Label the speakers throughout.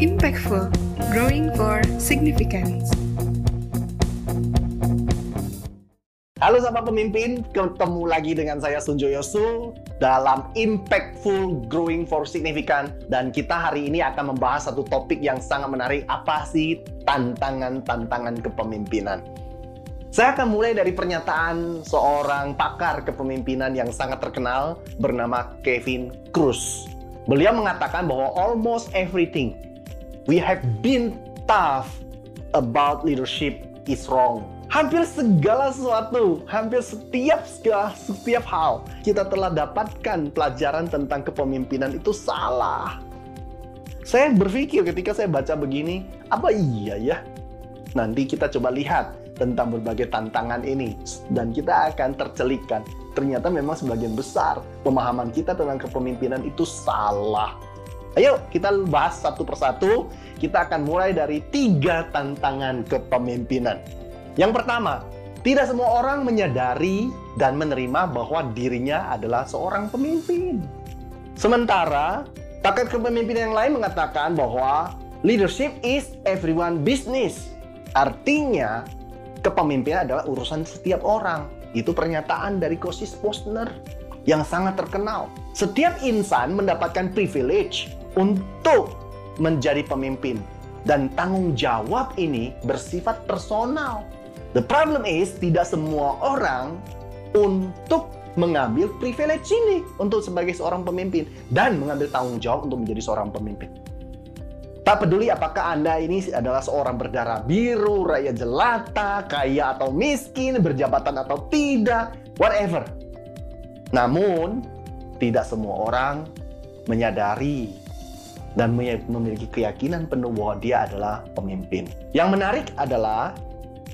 Speaker 1: Impactful, growing for significance.
Speaker 2: Halo sahabat pemimpin, ketemu lagi dengan saya Sunjo Yosu dalam Impactful Growing for Significant dan kita hari ini akan membahas satu topik yang sangat menarik apa sih tantangan-tantangan kepemimpinan. Saya akan mulai dari pernyataan seorang pakar kepemimpinan yang sangat terkenal bernama Kevin Cruz. Beliau mengatakan bahwa almost everything we have been tough about leadership is wrong hampir segala sesuatu, hampir setiap segala, setiap hal kita telah dapatkan pelajaran tentang kepemimpinan itu salah. Saya berpikir ketika saya baca begini, apa iya ya? Nanti kita coba lihat tentang berbagai tantangan ini dan kita akan tercelikkan. Ternyata memang sebagian besar pemahaman kita tentang kepemimpinan itu salah. Ayo kita bahas satu persatu. Kita akan mulai dari tiga tantangan kepemimpinan. Yang pertama, tidak semua orang menyadari dan menerima bahwa dirinya adalah seorang pemimpin. Sementara, pakar kepemimpinan yang lain mengatakan bahwa leadership is everyone business. Artinya, kepemimpinan adalah urusan setiap orang. Itu pernyataan dari Kosis Posner yang sangat terkenal. Setiap insan mendapatkan privilege untuk menjadi pemimpin. Dan tanggung jawab ini bersifat personal The problem is tidak semua orang untuk mengambil privilege ini untuk sebagai seorang pemimpin dan mengambil tanggung jawab untuk menjadi seorang pemimpin. Tak peduli apakah Anda ini adalah seorang berdarah biru, rakyat jelata, kaya atau miskin, berjabatan atau tidak, whatever. Namun, tidak semua orang menyadari dan memiliki keyakinan penuh bahwa dia adalah pemimpin. Yang menarik adalah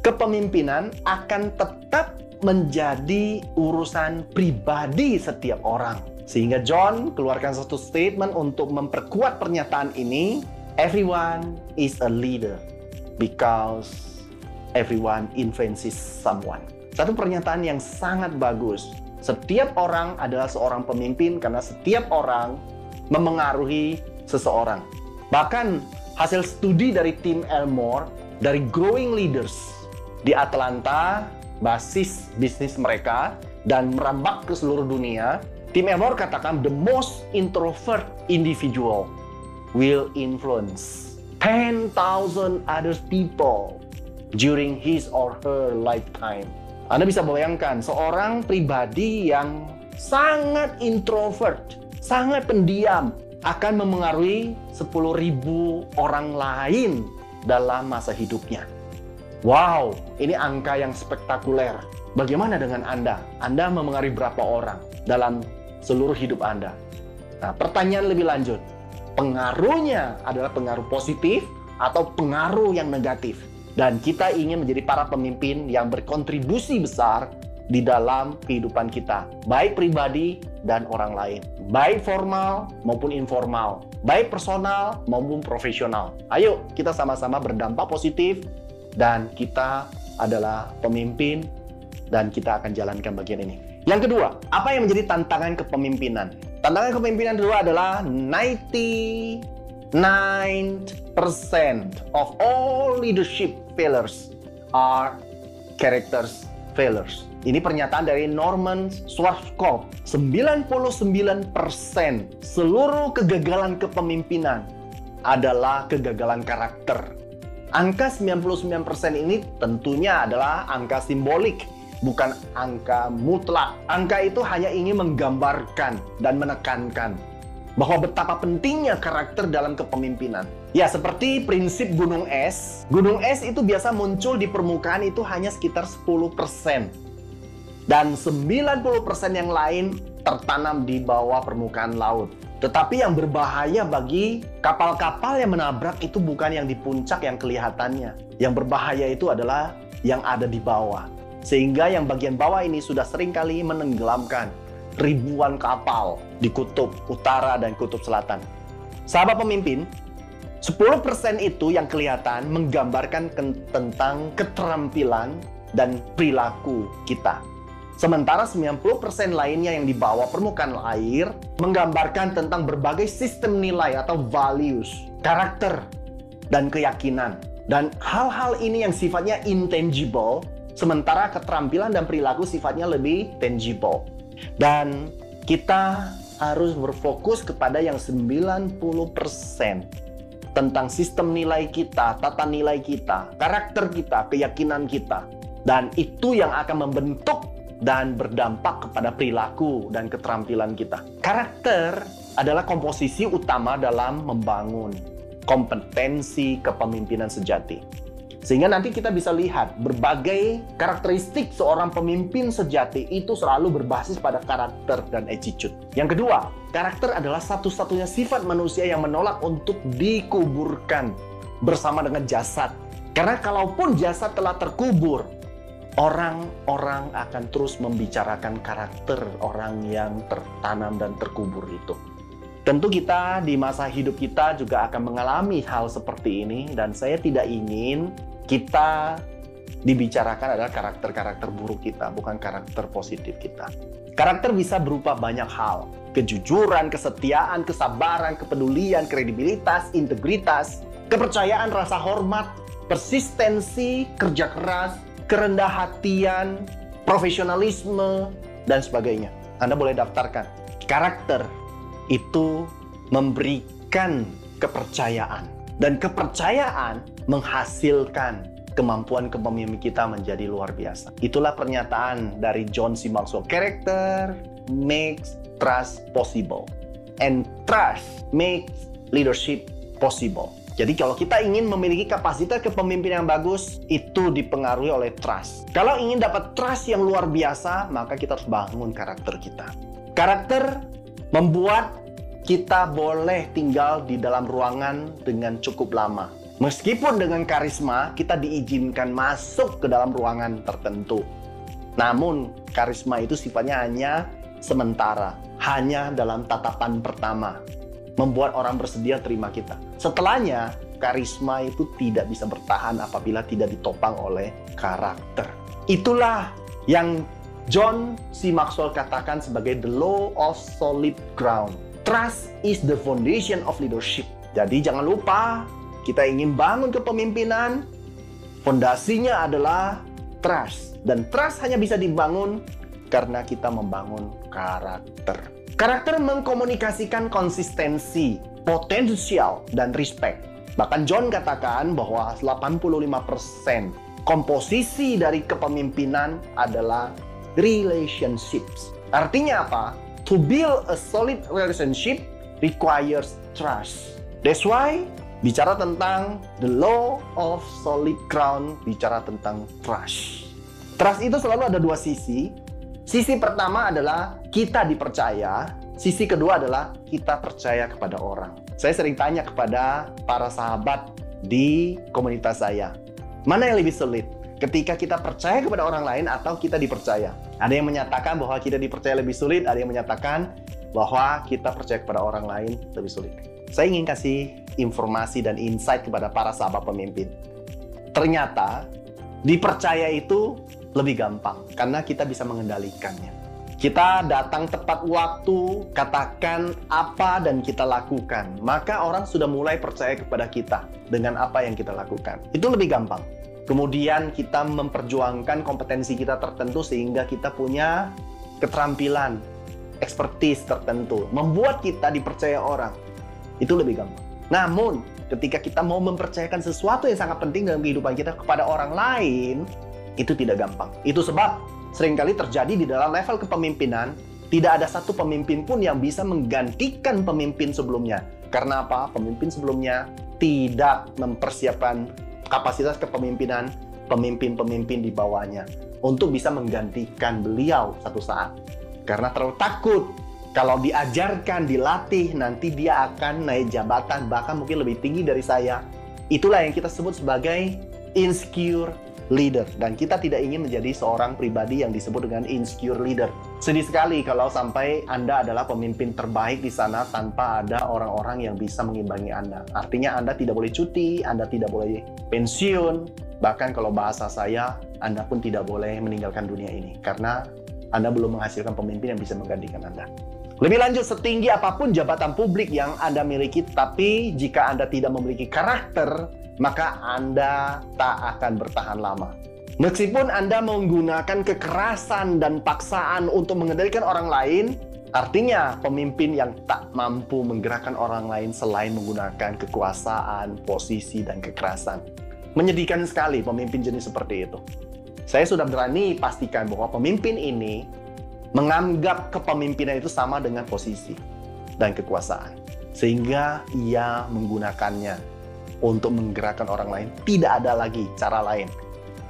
Speaker 2: kepemimpinan akan tetap menjadi urusan pribadi setiap orang. Sehingga John keluarkan satu statement untuk memperkuat pernyataan ini, everyone is a leader because everyone influences someone. Satu pernyataan yang sangat bagus. Setiap orang adalah seorang pemimpin karena setiap orang memengaruhi seseorang. Bahkan hasil studi dari tim Elmore dari Growing Leaders di Atlanta, basis bisnis mereka, dan merambak ke seluruh dunia, tim Emor katakan the most introvert individual will influence 10,000 other people during his or her lifetime. Anda bisa bayangkan seorang pribadi yang sangat introvert, sangat pendiam, akan memengaruhi 10.000 orang lain dalam masa hidupnya. Wow, ini angka yang spektakuler. Bagaimana dengan Anda? Anda memengaruhi berapa orang dalam seluruh hidup Anda? Nah, pertanyaan lebih lanjut. Pengaruhnya adalah pengaruh positif atau pengaruh yang negatif? Dan kita ingin menjadi para pemimpin yang berkontribusi besar di dalam kehidupan kita, baik pribadi dan orang lain, baik formal maupun informal, baik personal maupun profesional. Ayo, kita sama-sama berdampak positif dan kita adalah pemimpin dan kita akan jalankan bagian ini. Yang kedua, apa yang menjadi tantangan kepemimpinan? Tantangan kepemimpinan kedua adalah 99% of all leadership failures are characters failures. Ini pernyataan dari Norman Schwarzkopf. 99% seluruh kegagalan kepemimpinan adalah kegagalan karakter Angka 99% ini tentunya adalah angka simbolik, bukan angka mutlak. Angka itu hanya ingin menggambarkan dan menekankan bahwa betapa pentingnya karakter dalam kepemimpinan. Ya, seperti prinsip gunung es. Gunung es itu biasa muncul di permukaan itu hanya sekitar 10%. Dan 90% yang lain tertanam di bawah permukaan laut. Tetapi yang berbahaya bagi kapal-kapal yang menabrak itu bukan yang di puncak yang kelihatannya. Yang berbahaya itu adalah yang ada di bawah. Sehingga yang bagian bawah ini sudah sering kali menenggelamkan ribuan kapal di kutub utara dan kutub selatan. Sahabat pemimpin, 10% itu yang kelihatan menggambarkan tentang keterampilan dan perilaku kita. Sementara 90% lainnya yang di bawah permukaan air menggambarkan tentang berbagai sistem nilai atau values, karakter, dan keyakinan. Dan hal-hal ini yang sifatnya intangible, sementara keterampilan dan perilaku sifatnya lebih tangible. Dan kita harus berfokus kepada yang 90% tentang sistem nilai kita, tata nilai kita, karakter kita, keyakinan kita. Dan itu yang akan membentuk dan berdampak kepada perilaku dan keterampilan kita. Karakter adalah komposisi utama dalam membangun kompetensi kepemimpinan sejati. Sehingga nanti kita bisa lihat berbagai karakteristik seorang pemimpin sejati itu selalu berbasis pada karakter dan attitude. Yang kedua, karakter adalah satu-satunya sifat manusia yang menolak untuk dikuburkan bersama dengan jasad. Karena kalaupun jasad telah terkubur, orang-orang akan terus membicarakan karakter orang yang tertanam dan terkubur itu. Tentu kita di masa hidup kita juga akan mengalami hal seperti ini dan saya tidak ingin kita dibicarakan adalah karakter-karakter buruk kita, bukan karakter positif kita. Karakter bisa berupa banyak hal. Kejujuran, kesetiaan, kesabaran, kepedulian, kredibilitas, integritas, kepercayaan, rasa hormat, persistensi, kerja keras, kerendah hatian, profesionalisme, dan sebagainya. Anda boleh daftarkan. Karakter itu memberikan kepercayaan dan kepercayaan menghasilkan kemampuan kepemimpinan kita menjadi luar biasa. Itulah pernyataan dari John C. Maxwell. Character makes trust possible. And trust makes leadership possible. Jadi kalau kita ingin memiliki kapasitas kepemimpinan yang bagus, itu dipengaruhi oleh trust. Kalau ingin dapat trust yang luar biasa, maka kita harus bangun karakter kita. Karakter membuat kita boleh tinggal di dalam ruangan dengan cukup lama. Meskipun dengan karisma, kita diizinkan masuk ke dalam ruangan tertentu. Namun, karisma itu sifatnya hanya sementara, hanya dalam tatapan pertama. Membuat orang bersedia terima kita. Setelahnya, karisma itu tidak bisa bertahan apabila tidak ditopang oleh karakter. Itulah yang John C. Maxwell katakan sebagai the law of solid ground Trust is the foundation of leadership. Jadi jangan lupa, kita ingin bangun kepemimpinan, fondasinya adalah trust. Dan trust hanya bisa dibangun karena kita membangun karakter. Karakter mengkomunikasikan konsistensi, potensial, dan respect. Bahkan John katakan bahwa 85% komposisi dari kepemimpinan adalah relationships. Artinya apa? to build a solid relationship requires trust. That's why bicara tentang the law of solid ground, bicara tentang trust. Trust itu selalu ada dua sisi. Sisi pertama adalah kita dipercaya, sisi kedua adalah kita percaya kepada orang. Saya sering tanya kepada para sahabat di komunitas saya, mana yang lebih sulit? ketika kita percaya kepada orang lain atau kita dipercaya. Ada yang menyatakan bahwa kita dipercaya lebih sulit, ada yang menyatakan bahwa kita percaya kepada orang lain lebih sulit. Saya ingin kasih informasi dan insight kepada para sahabat pemimpin. Ternyata dipercaya itu lebih gampang karena kita bisa mengendalikannya. Kita datang tepat waktu, katakan apa dan kita lakukan. Maka orang sudah mulai percaya kepada kita dengan apa yang kita lakukan. Itu lebih gampang. Kemudian kita memperjuangkan kompetensi kita tertentu sehingga kita punya keterampilan, expertise tertentu, membuat kita dipercaya orang. Itu lebih gampang. Namun, ketika kita mau mempercayakan sesuatu yang sangat penting dalam kehidupan kita kepada orang lain, itu tidak gampang. Itu sebab sering kali terjadi di dalam level kepemimpinan, tidak ada satu pemimpin pun yang bisa menggantikan pemimpin sebelumnya. Karena apa? Pemimpin sebelumnya tidak mempersiapkan kapasitas kepemimpinan pemimpin-pemimpin di bawahnya untuk bisa menggantikan beliau satu saat. Karena terlalu takut kalau diajarkan, dilatih, nanti dia akan naik jabatan, bahkan mungkin lebih tinggi dari saya. Itulah yang kita sebut sebagai insecure leader dan kita tidak ingin menjadi seorang pribadi yang disebut dengan insecure leader. Sedih sekali kalau sampai Anda adalah pemimpin terbaik di sana tanpa ada orang-orang yang bisa mengimbangi Anda. Artinya Anda tidak boleh cuti, Anda tidak boleh pensiun, bahkan kalau bahasa saya, Anda pun tidak boleh meninggalkan dunia ini karena Anda belum menghasilkan pemimpin yang bisa menggantikan Anda. Lebih lanjut, setinggi apa pun jabatan publik yang Anda miliki, tapi jika Anda tidak memiliki karakter maka Anda tak akan bertahan lama. Meskipun Anda menggunakan kekerasan dan paksaan untuk mengendalikan orang lain, artinya pemimpin yang tak mampu menggerakkan orang lain selain menggunakan kekuasaan, posisi, dan kekerasan. Menyedihkan sekali pemimpin jenis seperti itu. Saya sudah berani pastikan bahwa pemimpin ini menganggap kepemimpinan itu sama dengan posisi dan kekuasaan. Sehingga ia menggunakannya untuk menggerakkan orang lain. Tidak ada lagi cara lain.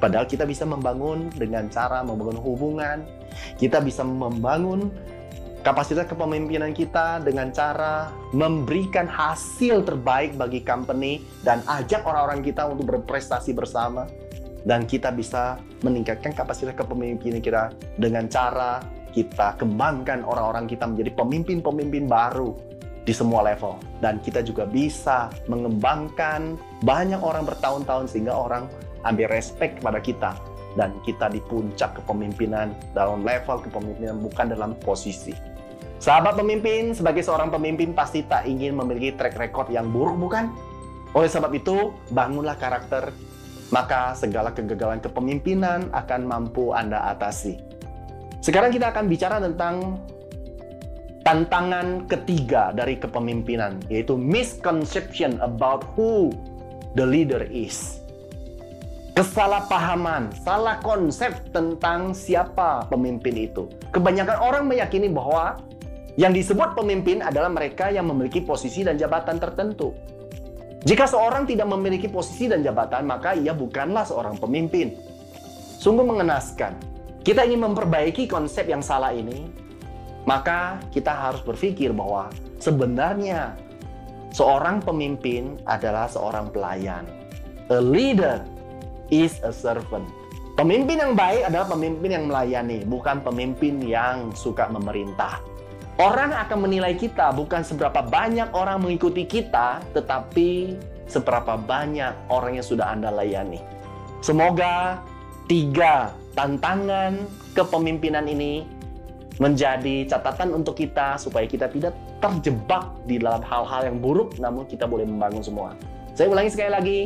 Speaker 2: Padahal kita bisa membangun dengan cara membangun hubungan, kita bisa membangun kapasitas kepemimpinan kita dengan cara memberikan hasil terbaik bagi company dan ajak orang-orang kita untuk berprestasi bersama. Dan kita bisa meningkatkan kapasitas kepemimpinan kita dengan cara kita kembangkan orang-orang kita menjadi pemimpin-pemimpin baru di semua level dan kita juga bisa mengembangkan banyak orang bertahun-tahun sehingga orang ambil respect kepada kita dan kita di puncak kepemimpinan dalam level kepemimpinan bukan dalam posisi. Sahabat pemimpin, sebagai seorang pemimpin pasti tak ingin memiliki track record yang buruk bukan? Oleh sebab itu, bangunlah karakter, maka segala kegagalan kepemimpinan akan mampu Anda atasi. Sekarang kita akan bicara tentang tantangan ketiga dari kepemimpinan, yaitu misconception about who the leader is kesalahpahaman, salah konsep tentang siapa pemimpin itu. Kebanyakan orang meyakini bahwa yang disebut pemimpin adalah mereka yang memiliki posisi dan jabatan tertentu. Jika seorang tidak memiliki posisi dan jabatan, maka ia bukanlah seorang pemimpin. Sungguh mengenaskan. Kita ingin memperbaiki konsep yang salah ini, maka kita harus berpikir bahwa sebenarnya seorang pemimpin adalah seorang pelayan. A leader is a servant. Pemimpin yang baik adalah pemimpin yang melayani, bukan pemimpin yang suka memerintah. Orang akan menilai kita bukan seberapa banyak orang mengikuti kita, tetapi seberapa banyak orang yang sudah Anda layani. Semoga tiga tantangan kepemimpinan ini menjadi catatan untuk kita supaya kita tidak terjebak di dalam hal-hal yang buruk, namun kita boleh membangun semua. Saya ulangi sekali lagi,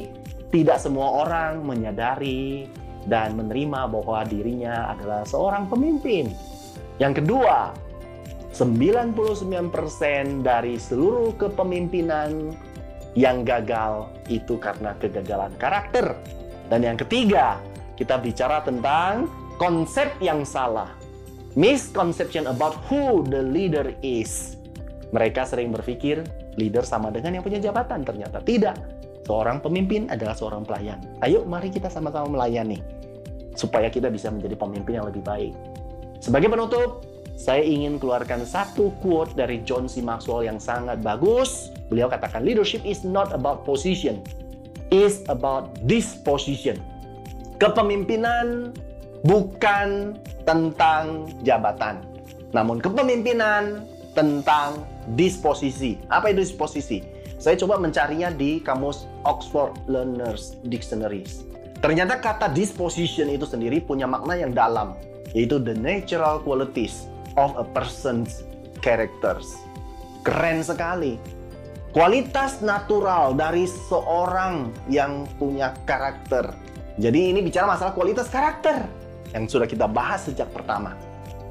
Speaker 2: tidak semua orang menyadari dan menerima bahwa dirinya adalah seorang pemimpin. Yang kedua, 99% dari seluruh kepemimpinan yang gagal itu karena kegagalan karakter. Dan yang ketiga, kita bicara tentang konsep yang salah. Misconception about who the leader is. Mereka sering berpikir leader sama dengan yang punya jabatan, ternyata tidak. Seorang pemimpin adalah seorang pelayan. Ayo mari kita sama-sama melayani supaya kita bisa menjadi pemimpin yang lebih baik. Sebagai penutup, saya ingin keluarkan satu quote dari John C. Maxwell yang sangat bagus. Beliau katakan, leadership is not about position, is about disposition. Kepemimpinan bukan tentang jabatan, namun kepemimpinan tentang disposisi. Apa itu disposisi? Saya coba mencarinya di kamus Oxford Learners Dictionaries. Ternyata kata disposition itu sendiri punya makna yang dalam, yaitu the natural qualities of a person's characters. Keren sekali. Kualitas natural dari seorang yang punya karakter. Jadi ini bicara masalah kualitas karakter yang sudah kita bahas sejak pertama.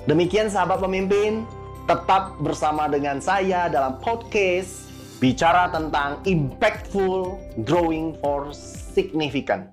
Speaker 2: Demikian sahabat pemimpin, tetap bersama dengan saya dalam podcast bicara tentang impactful growing for significant.